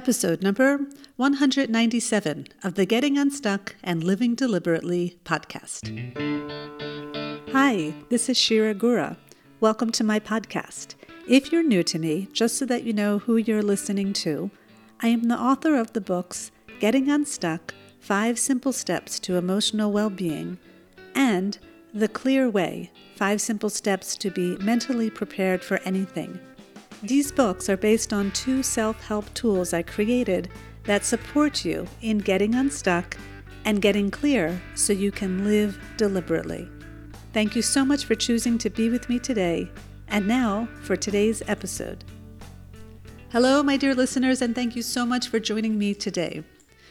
episode number 197 of the Getting Unstuck and Living Deliberately podcast. Hi, this is Shira Gura. Welcome to my podcast. If you're new to me, just so that you know who you're listening to, I am the author of the books Getting Unstuck Five Simple Steps to Emotional Well Being and The Clear Way Five Simple Steps to Be Mentally Prepared for Anything these books are based on two self help tools I created that support you in getting unstuck and getting clear so you can live deliberately. Thank you so much for choosing to be with me today. And now for today's episode. Hello, my dear listeners, and thank you so much for joining me today.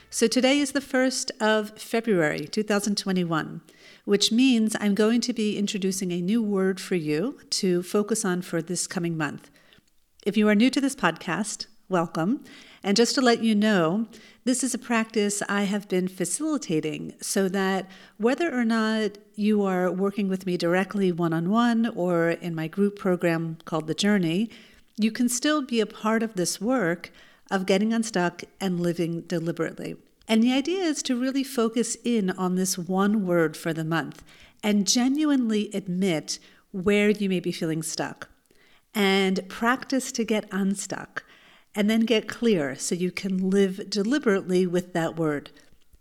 So, today is the 1st of February 2021, which means I'm going to be introducing a new word for you to focus on for this coming month. If you are new to this podcast, welcome. And just to let you know, this is a practice I have been facilitating so that whether or not you are working with me directly one on one or in my group program called The Journey, you can still be a part of this work of getting unstuck and living deliberately. And the idea is to really focus in on this one word for the month and genuinely admit where you may be feeling stuck and practice to get unstuck and then get clear so you can live deliberately with that word.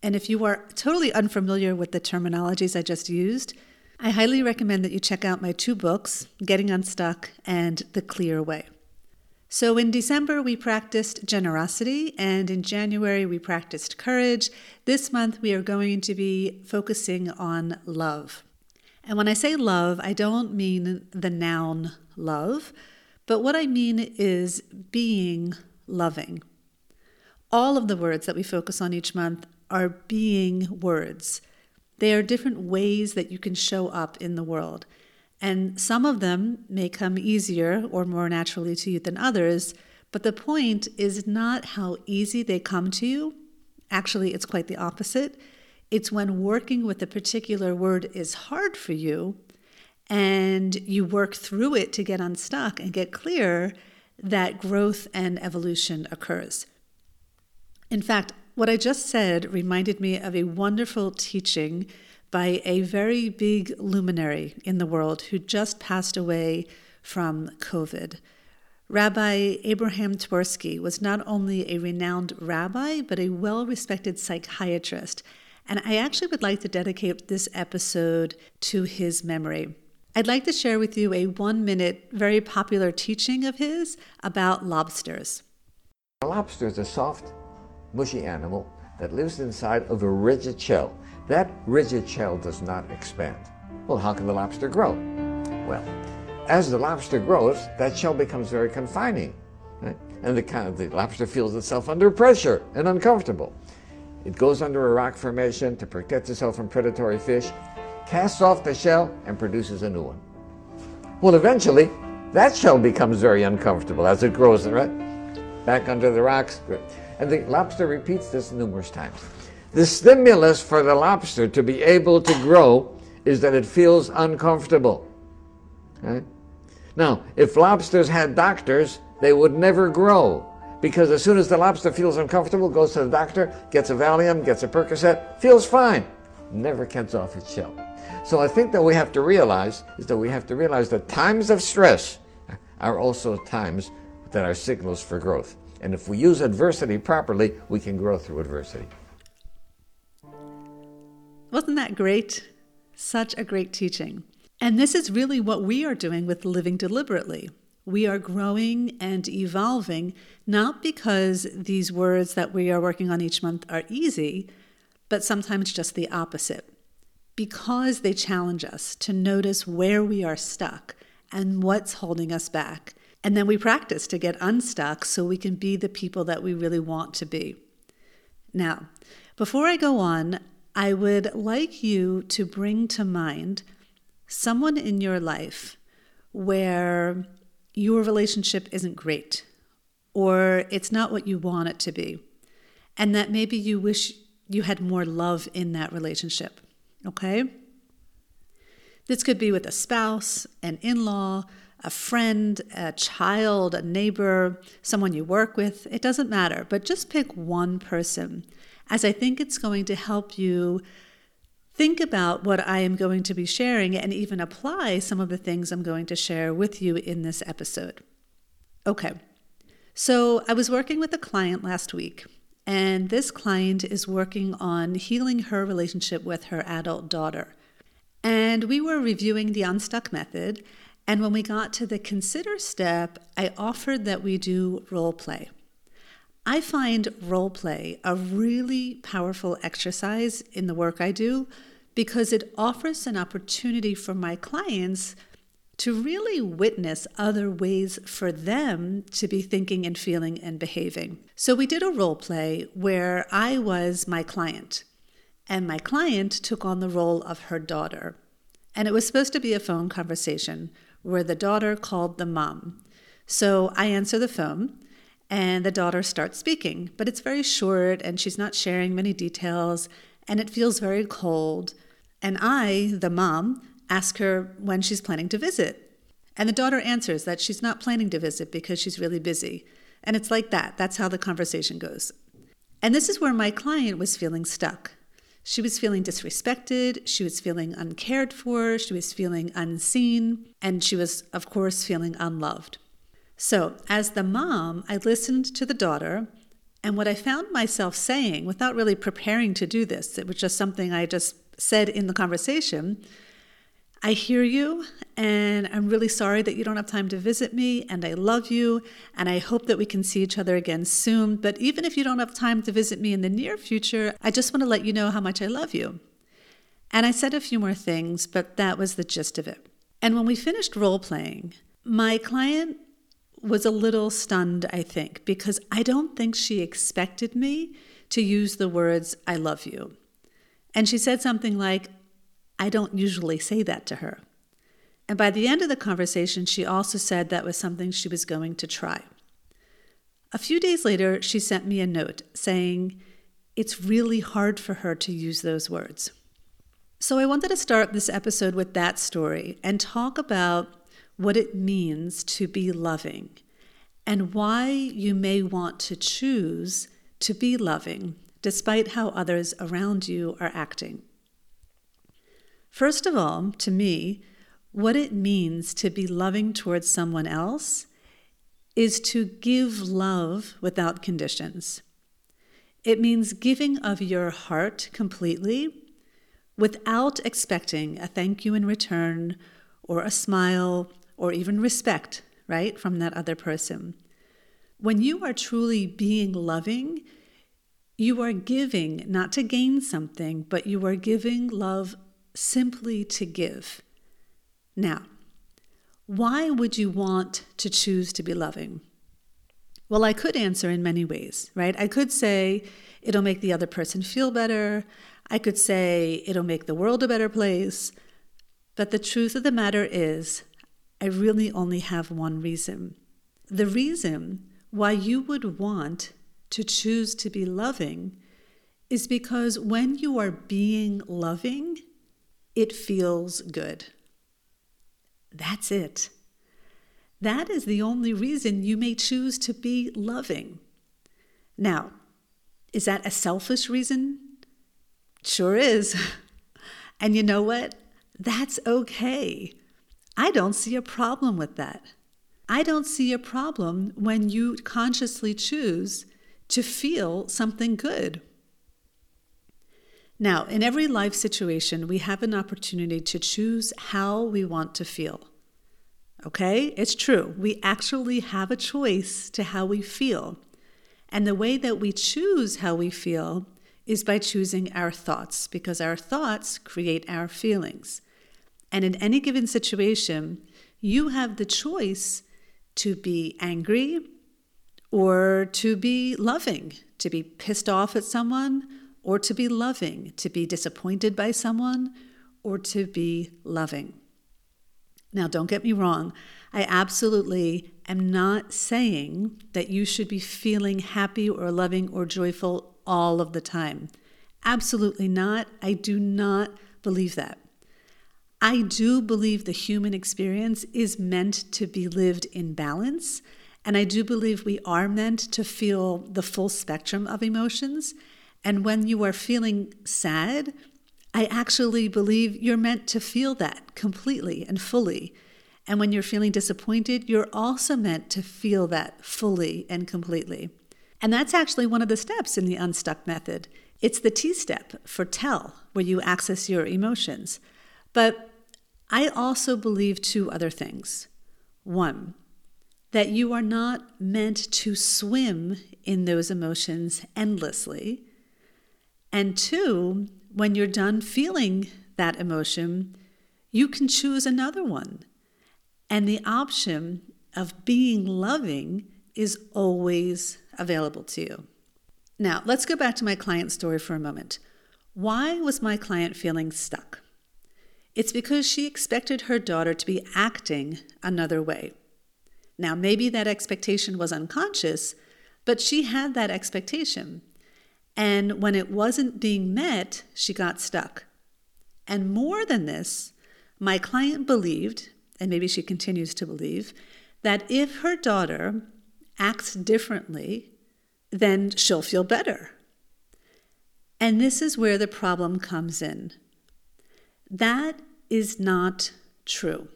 And if you are totally unfamiliar with the terminologies I just used, I highly recommend that you check out my two books, Getting Unstuck and The Clear Way. So in December, we practiced generosity, and in January, we practiced courage. This month, we are going to be focusing on love. And when I say love, I don't mean the noun love, but what I mean is being loving. All of the words that we focus on each month are being words. They are different ways that you can show up in the world. And some of them may come easier or more naturally to you than others, but the point is not how easy they come to you. Actually, it's quite the opposite. It's when working with a particular word is hard for you and you work through it to get unstuck and get clear that growth and evolution occurs. In fact, what I just said reminded me of a wonderful teaching by a very big luminary in the world who just passed away from COVID. Rabbi Abraham Twersky was not only a renowned rabbi, but a well respected psychiatrist and I actually would like to dedicate this episode to his memory. I'd like to share with you a one minute, very popular teaching of his about lobsters. A lobster is a soft, mushy animal that lives inside of a rigid shell. That rigid shell does not expand. Well, how can the lobster grow? Well, as the lobster grows, that shell becomes very confining. Right? And the, the lobster feels itself under pressure and uncomfortable. It goes under a rock formation to protect itself from predatory fish, casts off the shell, and produces a new one. Well, eventually, that shell becomes very uncomfortable as it grows, right? Back under the rocks. And the lobster repeats this numerous times. The stimulus for the lobster to be able to grow is that it feels uncomfortable. Right? Now, if lobsters had doctors, they would never grow because as soon as the lobster feels uncomfortable, goes to the doctor, gets a Valium, gets a Percocet, feels fine, never gets off its shell. So I think that we have to realize is that we have to realize that times of stress are also times that are signals for growth. And if we use adversity properly, we can grow through adversity. Wasn't that great? Such a great teaching. And this is really what we are doing with living deliberately. We are growing and evolving, not because these words that we are working on each month are easy, but sometimes just the opposite. Because they challenge us to notice where we are stuck and what's holding us back. And then we practice to get unstuck so we can be the people that we really want to be. Now, before I go on, I would like you to bring to mind someone in your life where your relationship isn't great or it's not what you want it to be, and that maybe you wish you had more love in that relationship. Okay? This could be with a spouse, an in law, a friend, a child, a neighbor, someone you work with. It doesn't matter, but just pick one person, as I think it's going to help you think about what I am going to be sharing and even apply some of the things I'm going to share with you in this episode. Okay, so I was working with a client last week, and this client is working on healing her relationship with her adult daughter. And we were reviewing the unstuck method, and when we got to the consider step, I offered that we do role play. I find role play a really powerful exercise in the work I do because it offers an opportunity for my clients to really witness other ways for them to be thinking and feeling and behaving. So we did a role play where I was my client, and my client took on the role of her daughter. And it was supposed to be a phone conversation where the daughter called the mom. So I answer the phone and the daughter starts speaking, but it's very short and she's not sharing many details and it feels very cold. And I, the mom, ask her when she's planning to visit. And the daughter answers that she's not planning to visit because she's really busy. And it's like that. That's how the conversation goes. And this is where my client was feeling stuck. She was feeling disrespected, she was feeling uncared for, she was feeling unseen, and she was, of course, feeling unloved. So, as the mom, I listened to the daughter, and what I found myself saying without really preparing to do this, it was just something I just said in the conversation I hear you, and I'm really sorry that you don't have time to visit me, and I love you, and I hope that we can see each other again soon. But even if you don't have time to visit me in the near future, I just want to let you know how much I love you. And I said a few more things, but that was the gist of it. And when we finished role playing, my client was a little stunned, I think, because I don't think she expected me to use the words, I love you. And she said something like, I don't usually say that to her. And by the end of the conversation, she also said that was something she was going to try. A few days later, she sent me a note saying it's really hard for her to use those words. So I wanted to start this episode with that story and talk about what it means to be loving and why you may want to choose to be loving despite how others around you are acting. First of all, to me, what it means to be loving towards someone else is to give love without conditions. It means giving of your heart completely without expecting a thank you in return or a smile or even respect, right, from that other person. When you are truly being loving, you are giving not to gain something, but you are giving love simply to give. Now, why would you want to choose to be loving? Well, I could answer in many ways, right? I could say it'll make the other person feel better. I could say it'll make the world a better place. But the truth of the matter is, I really only have one reason. The reason why you would want to choose to be loving is because when you are being loving, it feels good. That's it. That is the only reason you may choose to be loving. Now, is that a selfish reason? Sure is. and you know what? That's okay. I don't see a problem with that. I don't see a problem when you consciously choose to feel something good. Now, in every life situation, we have an opportunity to choose how we want to feel. Okay? It's true. We actually have a choice to how we feel. And the way that we choose how we feel is by choosing our thoughts, because our thoughts create our feelings. And in any given situation, you have the choice to be angry or to be loving, to be pissed off at someone or to be loving, to be disappointed by someone, or to be loving. Now, don't get me wrong, I absolutely am not saying that you should be feeling happy or loving or joyful all of the time. Absolutely not. I do not believe that. I do believe the human experience is meant to be lived in balance. And I do believe we are meant to feel the full spectrum of emotions. And when you are feeling sad, I actually believe you're meant to feel that completely and fully. And when you're feeling disappointed, you're also meant to feel that fully and completely. And that's actually one of the steps in the unstuck method. It's the T step for tell, where you access your emotions. But I also believe two other things. One, that you are not meant to swim in those emotions endlessly. And two, when you're done feeling that emotion, you can choose another one. And the option of being loving is always available to you. Now, let's go back to my client story for a moment. Why was my client feeling stuck? It's because she expected her daughter to be acting another way. Now, maybe that expectation was unconscious, but she had that expectation. And when it wasn't being met, she got stuck. And more than this, my client believed, and maybe she continues to believe, that if her daughter acts differently, then she'll feel better. And this is where the problem comes in. That is not true.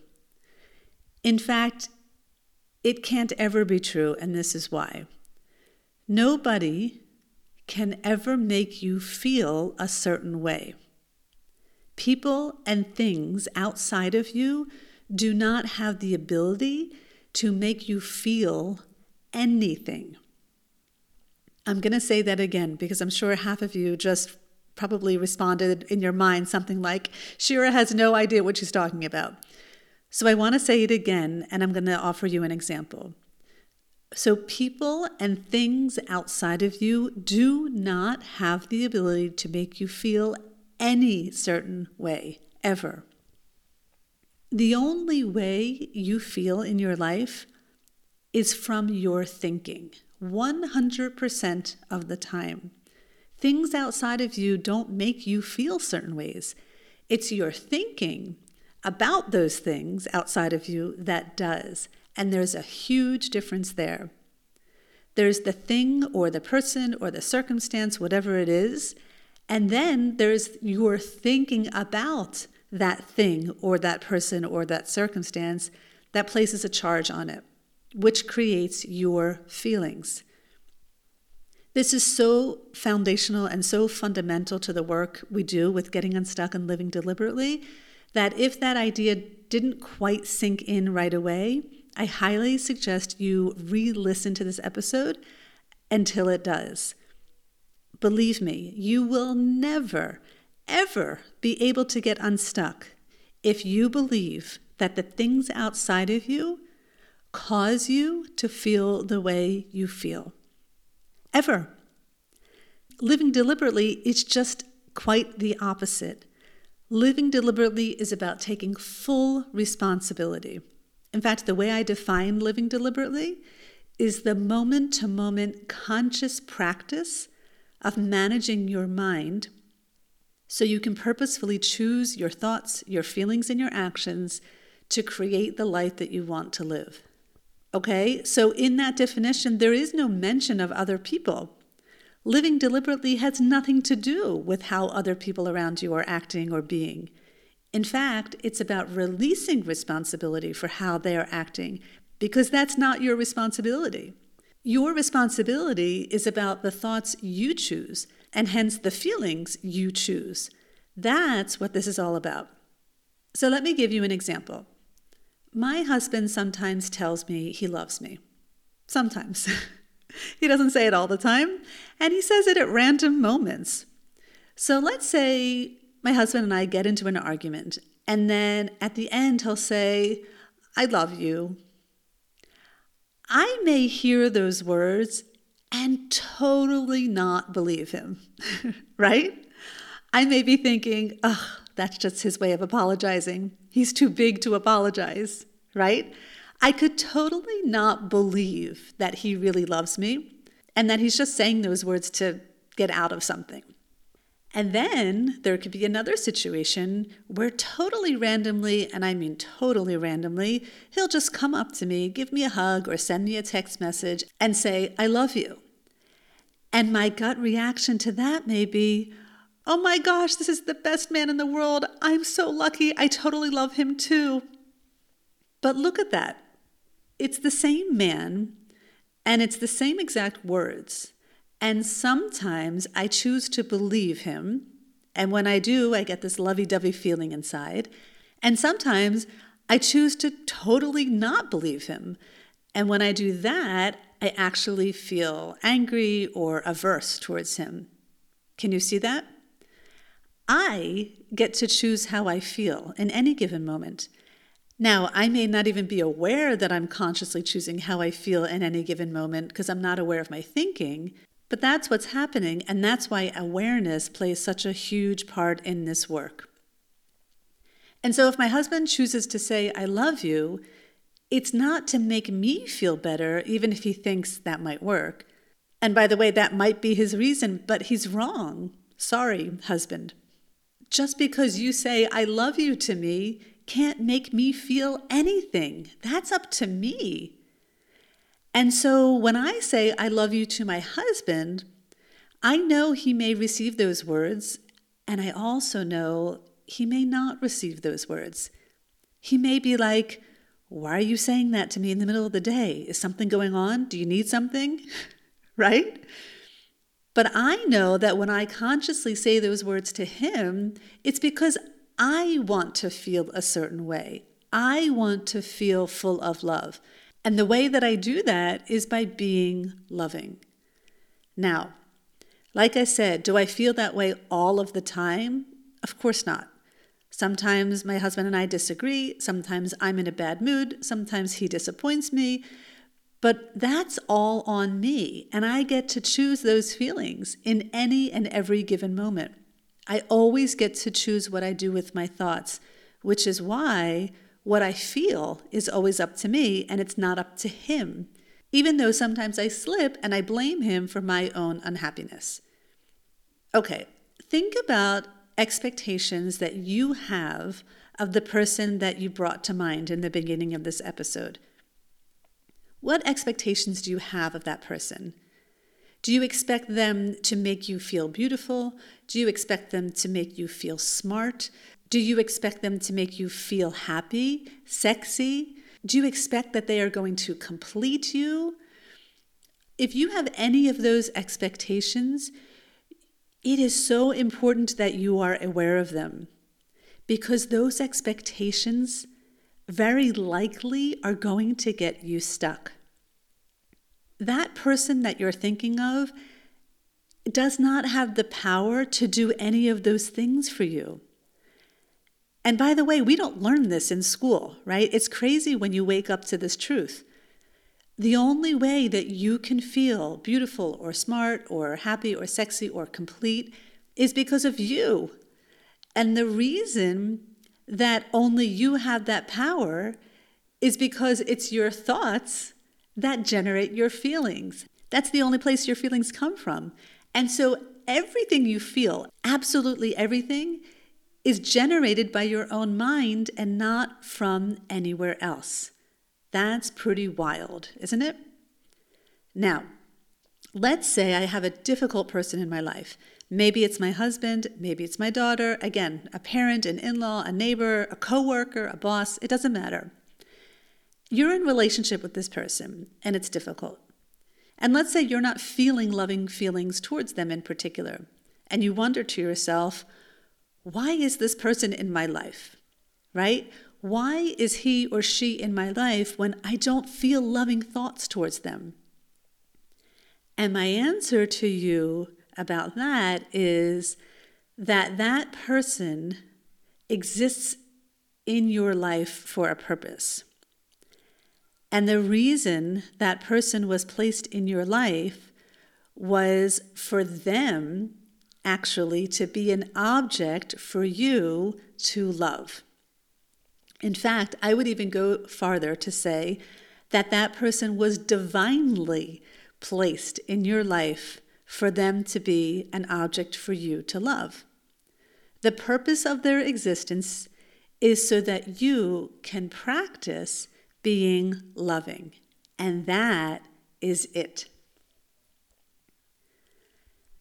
In fact, it can't ever be true, and this is why. Nobody can ever make you feel a certain way. People and things outside of you do not have the ability to make you feel anything. I'm going to say that again because I'm sure half of you just probably responded in your mind something like, Shira has no idea what she's talking about. So I want to say it again, and I'm going to offer you an example. So, people and things outside of you do not have the ability to make you feel any certain way, ever. The only way you feel in your life is from your thinking, 100% of the time. Things outside of you don't make you feel certain ways. It's your thinking about those things outside of you that does. And there's a huge difference there. There's the thing or the person or the circumstance, whatever it is. And then there's your thinking about that thing or that person or that circumstance that places a charge on it, which creates your feelings. This is so foundational and so fundamental to the work we do with getting unstuck and living deliberately that if that idea didn't quite sink in right away, I highly suggest you re listen to this episode until it does. Believe me, you will never, ever be able to get unstuck if you believe that the things outside of you cause you to feel the way you feel. Ever. Living deliberately is just quite the opposite. Living deliberately is about taking full responsibility. In fact, the way I define living deliberately is the moment to moment conscious practice of managing your mind so you can purposefully choose your thoughts, your feelings, and your actions to create the life that you want to live. Okay, so in that definition, there is no mention of other people. Living deliberately has nothing to do with how other people around you are acting or being. In fact, it's about releasing responsibility for how they are acting because that's not your responsibility. Your responsibility is about the thoughts you choose and hence the feelings you choose. That's what this is all about. So let me give you an example. My husband sometimes tells me he loves me. Sometimes. he doesn't say it all the time, and he says it at random moments. So let's say my husband and I get into an argument, and then at the end, he'll say, I love you. I may hear those words and totally not believe him, right? I may be thinking, ugh, that's just his way of apologizing. He's too big to apologize, right? I could totally not believe that he really loves me and that he's just saying those words to get out of something. And then there could be another situation where totally randomly, and I mean totally randomly, he'll just come up to me, give me a hug, or send me a text message and say, I love you. And my gut reaction to that may be, Oh my gosh, this is the best man in the world. I'm so lucky. I totally love him too. But look at that. It's the same man, and it's the same exact words. And sometimes I choose to believe him. And when I do, I get this lovey dovey feeling inside. And sometimes I choose to totally not believe him. And when I do that, I actually feel angry or averse towards him. Can you see that? I get to choose how I feel in any given moment. Now, I may not even be aware that I'm consciously choosing how I feel in any given moment because I'm not aware of my thinking, but that's what's happening, and that's why awareness plays such a huge part in this work. And so, if my husband chooses to say, I love you, it's not to make me feel better, even if he thinks that might work. And by the way, that might be his reason, but he's wrong. Sorry, husband. Just because you say, I love you to me, can't make me feel anything. That's up to me. And so when I say, I love you to my husband, I know he may receive those words, and I also know he may not receive those words. He may be like, Why are you saying that to me in the middle of the day? Is something going on? Do you need something? right? But I know that when I consciously say those words to him, it's because I want to feel a certain way. I want to feel full of love. And the way that I do that is by being loving. Now, like I said, do I feel that way all of the time? Of course not. Sometimes my husband and I disagree. Sometimes I'm in a bad mood. Sometimes he disappoints me. But that's all on me, and I get to choose those feelings in any and every given moment. I always get to choose what I do with my thoughts, which is why what I feel is always up to me and it's not up to him, even though sometimes I slip and I blame him for my own unhappiness. Okay, think about expectations that you have of the person that you brought to mind in the beginning of this episode. What expectations do you have of that person? Do you expect them to make you feel beautiful? Do you expect them to make you feel smart? Do you expect them to make you feel happy, sexy? Do you expect that they are going to complete you? If you have any of those expectations, it is so important that you are aware of them because those expectations very likely are going to get you stuck. That person that you're thinking of does not have the power to do any of those things for you. And by the way, we don't learn this in school, right? It's crazy when you wake up to this truth. The only way that you can feel beautiful or smart or happy or sexy or complete is because of you. And the reason that only you have that power is because it's your thoughts that generate your feelings. That's the only place your feelings come from. And so everything you feel, absolutely everything, is generated by your own mind and not from anywhere else. That's pretty wild, isn't it? Now, let's say I have a difficult person in my life. Maybe it's my husband, maybe it's my daughter, again, a parent, an in law, a neighbor, a coworker, a boss, it doesn't matter. You're in relationship with this person and it's difficult. And let's say you're not feeling loving feelings towards them in particular, and you wonder to yourself, why is this person in my life? Right? Why is he or she in my life when I don't feel loving thoughts towards them? And my answer to you about that is that that person exists in your life for a purpose. And the reason that person was placed in your life was for them actually to be an object for you to love. In fact, I would even go farther to say that that person was divinely placed in your life for them to be an object for you to love. The purpose of their existence is so that you can practice being loving. And that is it.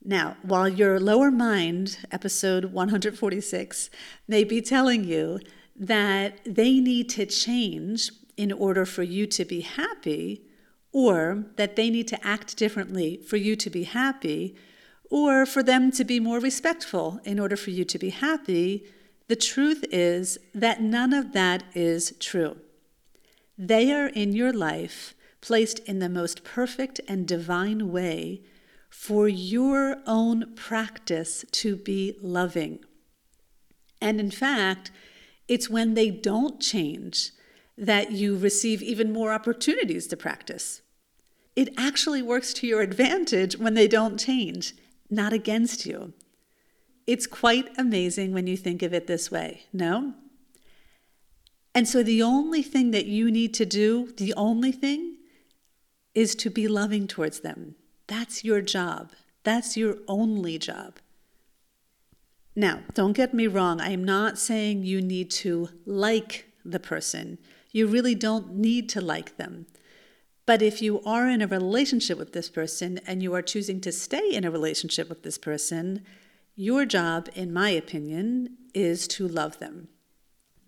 Now, while your lower mind, episode 146, may be telling you that they need to change in order for you to be happy, or that they need to act differently for you to be happy, or for them to be more respectful in order for you to be happy, the truth is that none of that is true. They are in your life, placed in the most perfect and divine way for your own practice to be loving. And in fact, it's when they don't change that you receive even more opportunities to practice. It actually works to your advantage when they don't change, not against you. It's quite amazing when you think of it this way, no? And so the only thing that you need to do, the only thing, is to be loving towards them. That's your job. That's your only job. Now, don't get me wrong. I am not saying you need to like the person. You really don't need to like them. But if you are in a relationship with this person and you are choosing to stay in a relationship with this person, your job, in my opinion, is to love them.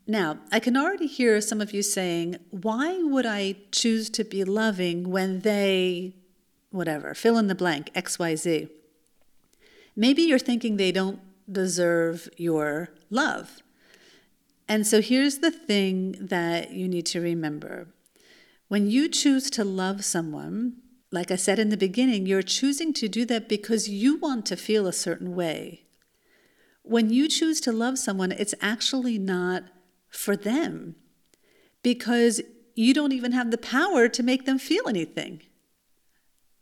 Now, I can already hear some of you saying, why would I choose to be loving when they, whatever, fill in the blank, XYZ? Maybe you're thinking they don't deserve your love. And so here's the thing that you need to remember when you choose to love someone, like I said in the beginning, you're choosing to do that because you want to feel a certain way. When you choose to love someone, it's actually not for them because you don't even have the power to make them feel anything.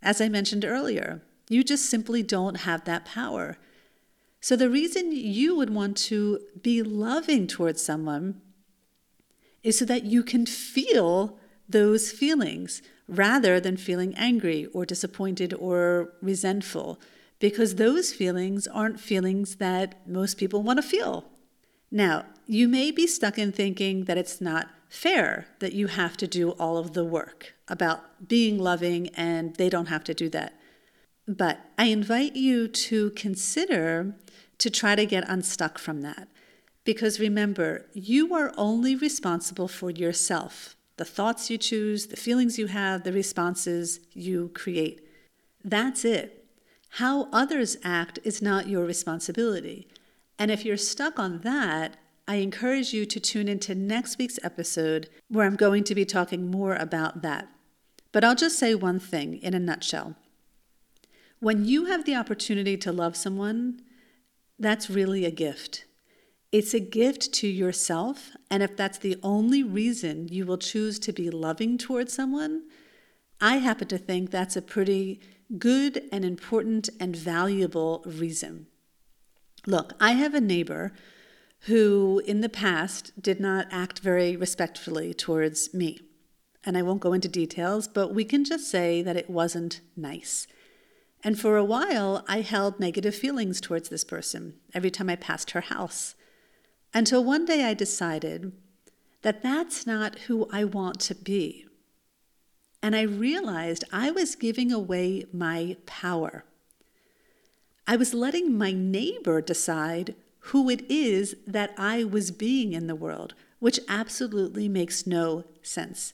As I mentioned earlier, you just simply don't have that power. So, the reason you would want to be loving towards someone is so that you can feel those feelings rather than feeling angry or disappointed or resentful, because those feelings aren't feelings that most people want to feel. Now, you may be stuck in thinking that it's not fair that you have to do all of the work about being loving and they don't have to do that. But I invite you to consider to try to get unstuck from that. Because remember, you are only responsible for yourself the thoughts you choose, the feelings you have, the responses you create. That's it. How others act is not your responsibility. And if you're stuck on that, I encourage you to tune into next week's episode where I'm going to be talking more about that. But I'll just say one thing in a nutshell. When you have the opportunity to love someone, that's really a gift. It's a gift to yourself. And if that's the only reason you will choose to be loving towards someone, I happen to think that's a pretty good and important and valuable reason. Look, I have a neighbor who in the past did not act very respectfully towards me. And I won't go into details, but we can just say that it wasn't nice. And for a while, I held negative feelings towards this person every time I passed her house. Until one day I decided that that's not who I want to be. And I realized I was giving away my power. I was letting my neighbor decide who it is that I was being in the world, which absolutely makes no sense.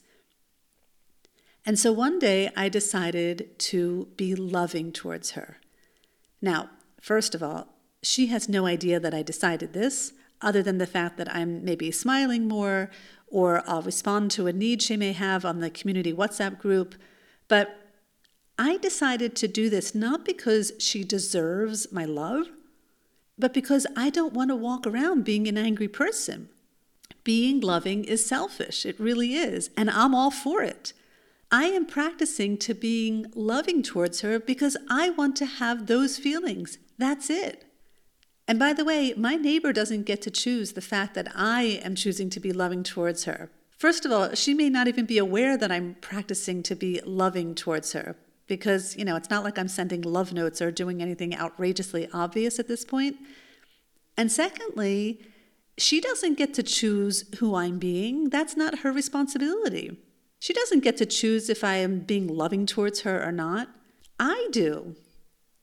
And so one day I decided to be loving towards her. Now, first of all, she has no idea that I decided this other than the fact that I'm maybe smiling more or I'll respond to a need she may have on the community WhatsApp group. But I decided to do this not because she deserves my love, but because I don't want to walk around being an angry person. Being loving is selfish, it really is, and I'm all for it. I am practicing to being loving towards her because I want to have those feelings. That's it. And by the way, my neighbor doesn't get to choose the fact that I am choosing to be loving towards her. First of all, she may not even be aware that I'm practicing to be loving towards her. Because, you know, it's not like I'm sending love notes or doing anything outrageously obvious at this point. And secondly, she doesn't get to choose who I'm being. That's not her responsibility. She doesn't get to choose if I am being loving towards her or not. I do.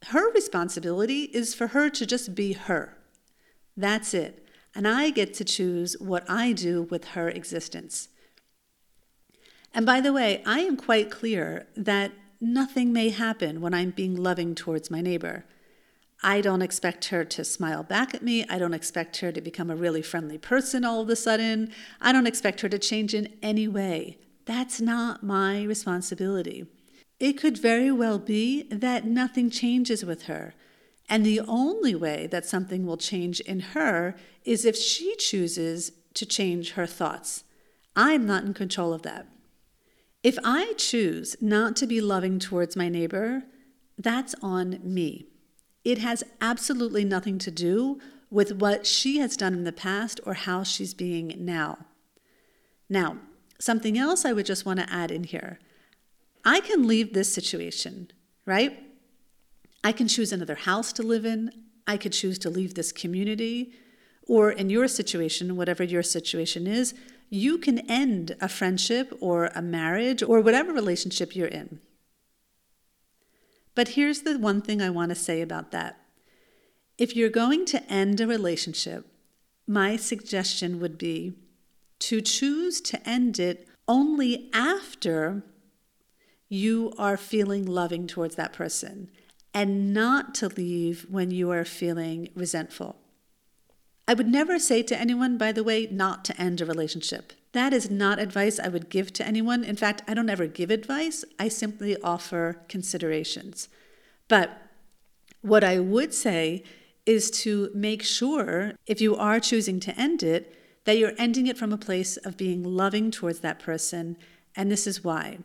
Her responsibility is for her to just be her. That's it. And I get to choose what I do with her existence. And by the way, I am quite clear that nothing may happen when I'm being loving towards my neighbor. I don't expect her to smile back at me. I don't expect her to become a really friendly person all of a sudden. I don't expect her to change in any way. That's not my responsibility. It could very well be that nothing changes with her. And the only way that something will change in her is if she chooses to change her thoughts. I'm not in control of that. If I choose not to be loving towards my neighbor, that's on me. It has absolutely nothing to do with what she has done in the past or how she's being now. Now, something else I would just want to add in here I can leave this situation, right? I can choose another house to live in. I could choose to leave this community. Or in your situation, whatever your situation is, you can end a friendship or a marriage or whatever relationship you're in. But here's the one thing I want to say about that. If you're going to end a relationship, my suggestion would be to choose to end it only after you are feeling loving towards that person and not to leave when you are feeling resentful. I would never say to anyone, by the way, not to end a relationship. That is not advice I would give to anyone. In fact, I don't ever give advice, I simply offer considerations. But what I would say is to make sure, if you are choosing to end it, that you're ending it from a place of being loving towards that person. And this is why.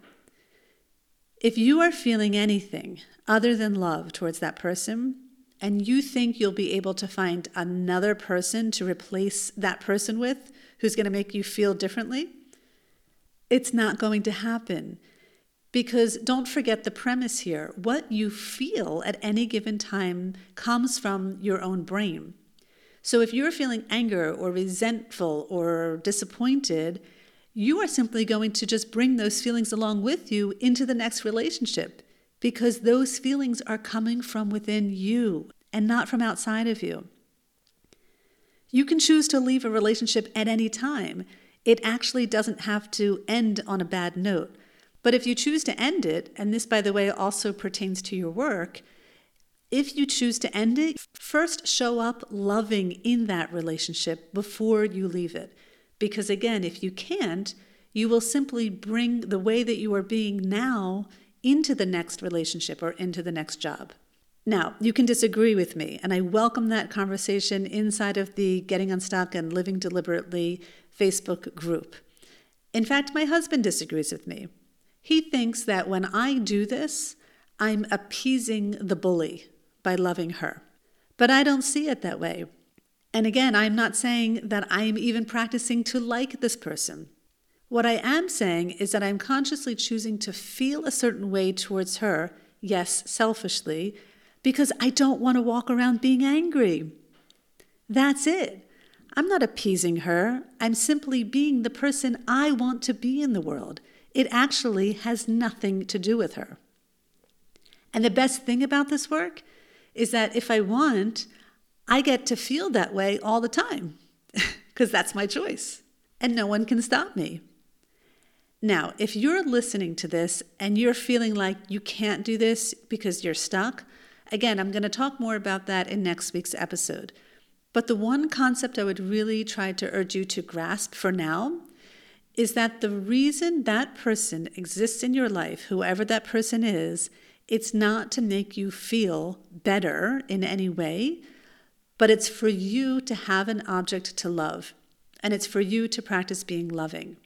If you are feeling anything other than love towards that person, and you think you'll be able to find another person to replace that person with who's going to make you feel differently, it's not going to happen. Because don't forget the premise here what you feel at any given time comes from your own brain. So if you're feeling anger or resentful or disappointed, you are simply going to just bring those feelings along with you into the next relationship because those feelings are coming from within you and not from outside of you. You can choose to leave a relationship at any time. It actually doesn't have to end on a bad note. But if you choose to end it, and this, by the way, also pertains to your work, if you choose to end it, first show up loving in that relationship before you leave it. Because again, if you can't, you will simply bring the way that you are being now into the next relationship or into the next job. Now, you can disagree with me, and I welcome that conversation inside of the Getting Unstuck and Living Deliberately Facebook group. In fact, my husband disagrees with me. He thinks that when I do this, I'm appeasing the bully by loving her. But I don't see it that way. And again, I'm not saying that I'm even practicing to like this person. What I am saying is that I'm consciously choosing to feel a certain way towards her, yes, selfishly, because I don't want to walk around being angry. That's it. I'm not appeasing her. I'm simply being the person I want to be in the world. It actually has nothing to do with her. And the best thing about this work is that if I want, I get to feel that way all the time because that's my choice and no one can stop me. Now, if you're listening to this and you're feeling like you can't do this because you're stuck, again, I'm going to talk more about that in next week's episode. But the one concept I would really try to urge you to grasp for now is that the reason that person exists in your life, whoever that person is, it's not to make you feel better in any way, but it's for you to have an object to love, and it's for you to practice being loving.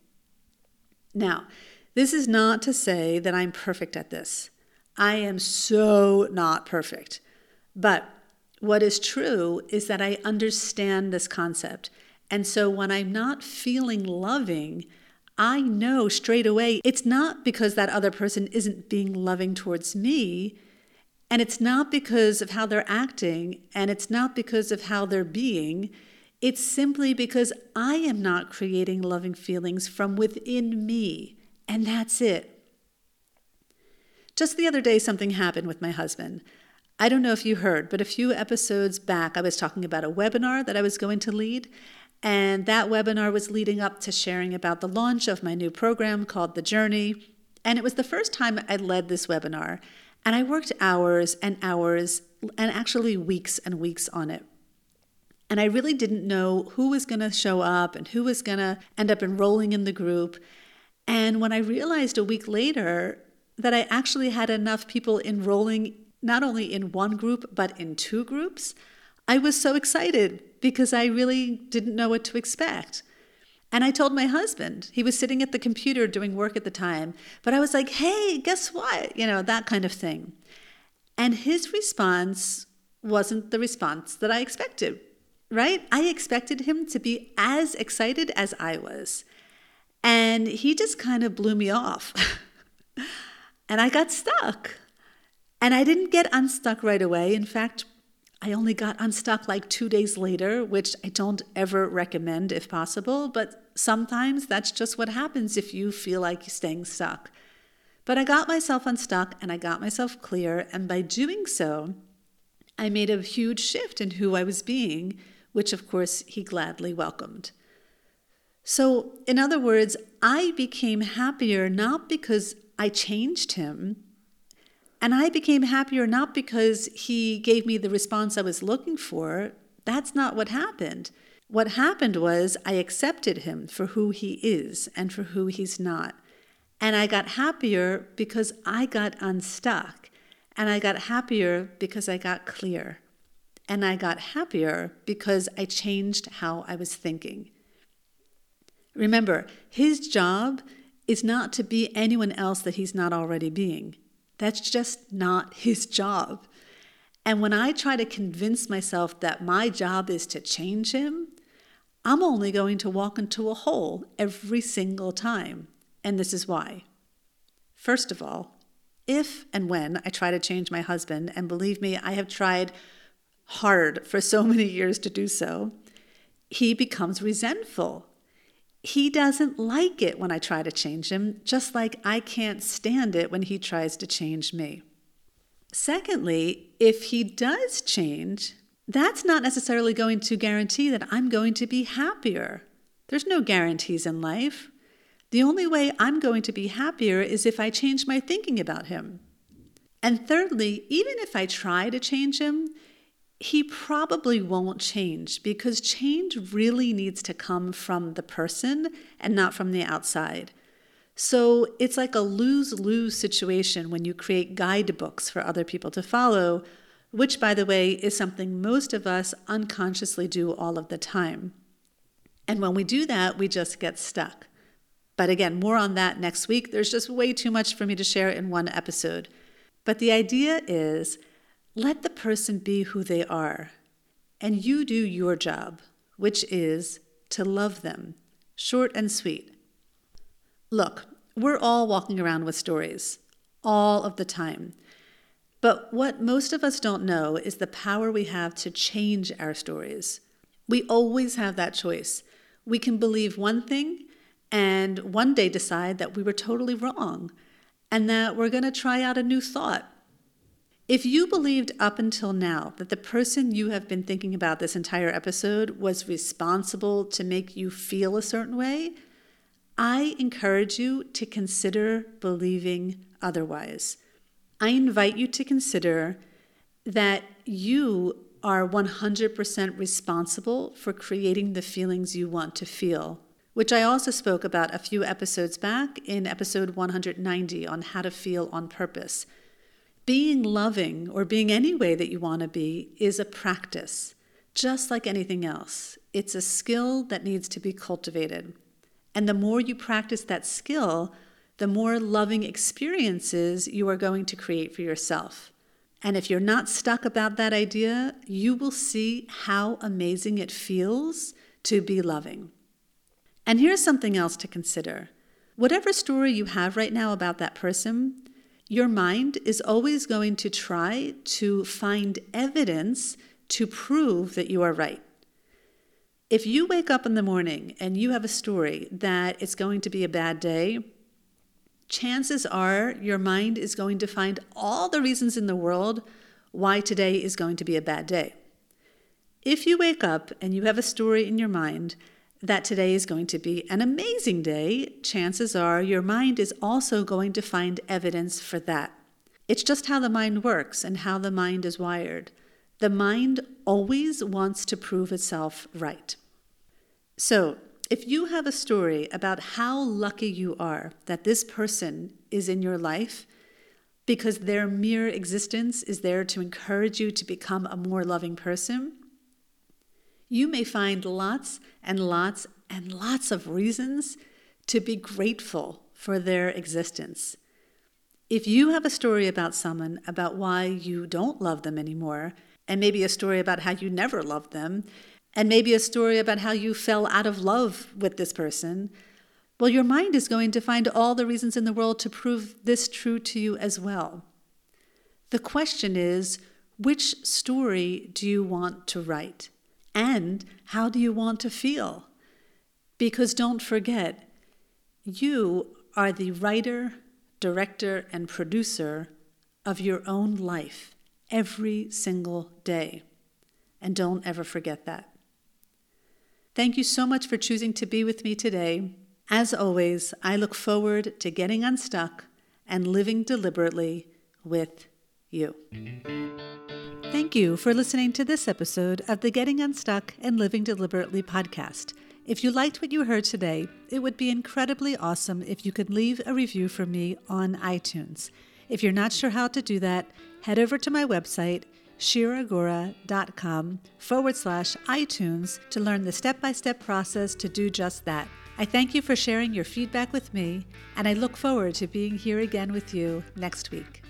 Now, this is not to say that I'm perfect at this. I am so not perfect. But what is true is that I understand this concept. And so when I'm not feeling loving, I know straight away it's not because that other person isn't being loving towards me. And it's not because of how they're acting, and it's not because of how they're being. It's simply because I am not creating loving feelings from within me. And that's it. Just the other day, something happened with my husband. I don't know if you heard, but a few episodes back, I was talking about a webinar that I was going to lead. And that webinar was leading up to sharing about the launch of my new program called The Journey. And it was the first time I led this webinar. And I worked hours and hours and actually weeks and weeks on it. And I really didn't know who was going to show up and who was going to end up enrolling in the group. And when I realized a week later that I actually had enough people enrolling not only in one group, but in two groups, I was so excited because I really didn't know what to expect. And I told my husband, he was sitting at the computer doing work at the time, but I was like, hey, guess what? You know, that kind of thing. And his response wasn't the response that I expected, right? I expected him to be as excited as I was. And he just kind of blew me off. and I got stuck. And I didn't get unstuck right away. In fact, I only got unstuck like two days later, which I don't ever recommend if possible, but sometimes that's just what happens if you feel like staying stuck. But I got myself unstuck and I got myself clear, and by doing so, I made a huge shift in who I was being, which of course he gladly welcomed. So, in other words, I became happier not because I changed him, and I became happier not because he gave me the response I was looking for. That's not what happened. What happened was I accepted him for who he is and for who he's not. And I got happier because I got unstuck. And I got happier because I got clear. And I got happier because I changed how I was thinking. Remember, his job is not to be anyone else that he's not already being. That's just not his job. And when I try to convince myself that my job is to change him, I'm only going to walk into a hole every single time. And this is why. First of all, if and when I try to change my husband, and believe me, I have tried hard for so many years to do so, he becomes resentful he doesn't like it when I try to change him, just like I can't stand it when he tries to change me. Secondly, if he does change, that's not necessarily going to guarantee that I'm going to be happier. There's no guarantees in life. The only way I'm going to be happier is if I change my thinking about him. And thirdly, even if I try to change him, he probably won't change because change really needs to come from the person and not from the outside. So it's like a lose lose situation when you create guidebooks for other people to follow, which, by the way, is something most of us unconsciously do all of the time. And when we do that, we just get stuck. But again, more on that next week. There's just way too much for me to share in one episode. But the idea is let the person be who they are, and you do your job, which is to love them, short and sweet. Look, we're all walking around with stories, all of the time. But what most of us don't know is the power we have to change our stories. We always have that choice. We can believe one thing and one day decide that we were totally wrong and that we're going to try out a new thought if you believed up until now that the person you have been thinking about this entire episode was responsible to make you feel a certain way, I encourage you to consider believing otherwise. I invite you to consider that you are 100% responsible for creating the feelings you want to feel, which I also spoke about a few episodes back in episode 190 on how to feel on purpose. Being loving or being any way that you want to be is a practice, just like anything else. It's a skill that needs to be cultivated. And the more you practice that skill, the more loving experiences you are going to create for yourself. And if you're not stuck about that idea, you will see how amazing it feels to be loving. And here's something else to consider whatever story you have right now about that person, your mind is always going to try to find evidence to prove that you are right. If you wake up in the morning and you have a story that it's going to be a bad day, chances are your mind is going to find all the reasons in the world why today is going to be a bad day. If you wake up and you have a story in your mind that today is going to be an amazing day, chances are your mind is also going to find evidence for that. It's just how the mind works and how the mind is wired. The mind always wants to prove itself right. So, if you have a story about how lucky you are that this person is in your life, because their mere existence is there to encourage you to become a more loving person, you may find lots and lots and lots of reasons to be grateful for their existence. If you have a story about someone about why you don't love them anymore, and maybe a story about how you never loved them, and maybe a story about how you fell out of love with this person, well, your mind is going to find all the reasons in the world to prove this true to you as well. The question is which story do you want to write? And how do you want to feel? Because don't forget, you are the writer, director, and producer of your own life every single day. And don't ever forget that. Thank you so much for choosing to be with me today. As always, I look forward to getting unstuck and living deliberately with you. Thank you for listening to this episode of the Getting Unstuck and Living Deliberately podcast. If you liked what you heard today, it would be incredibly awesome if you could leave a review for me on iTunes. If you're not sure how to do that, head over to my website, shiragura.com forward slash iTunes to learn the step by step process to do just that. I thank you for sharing your feedback with me, and I look forward to being here again with you next week.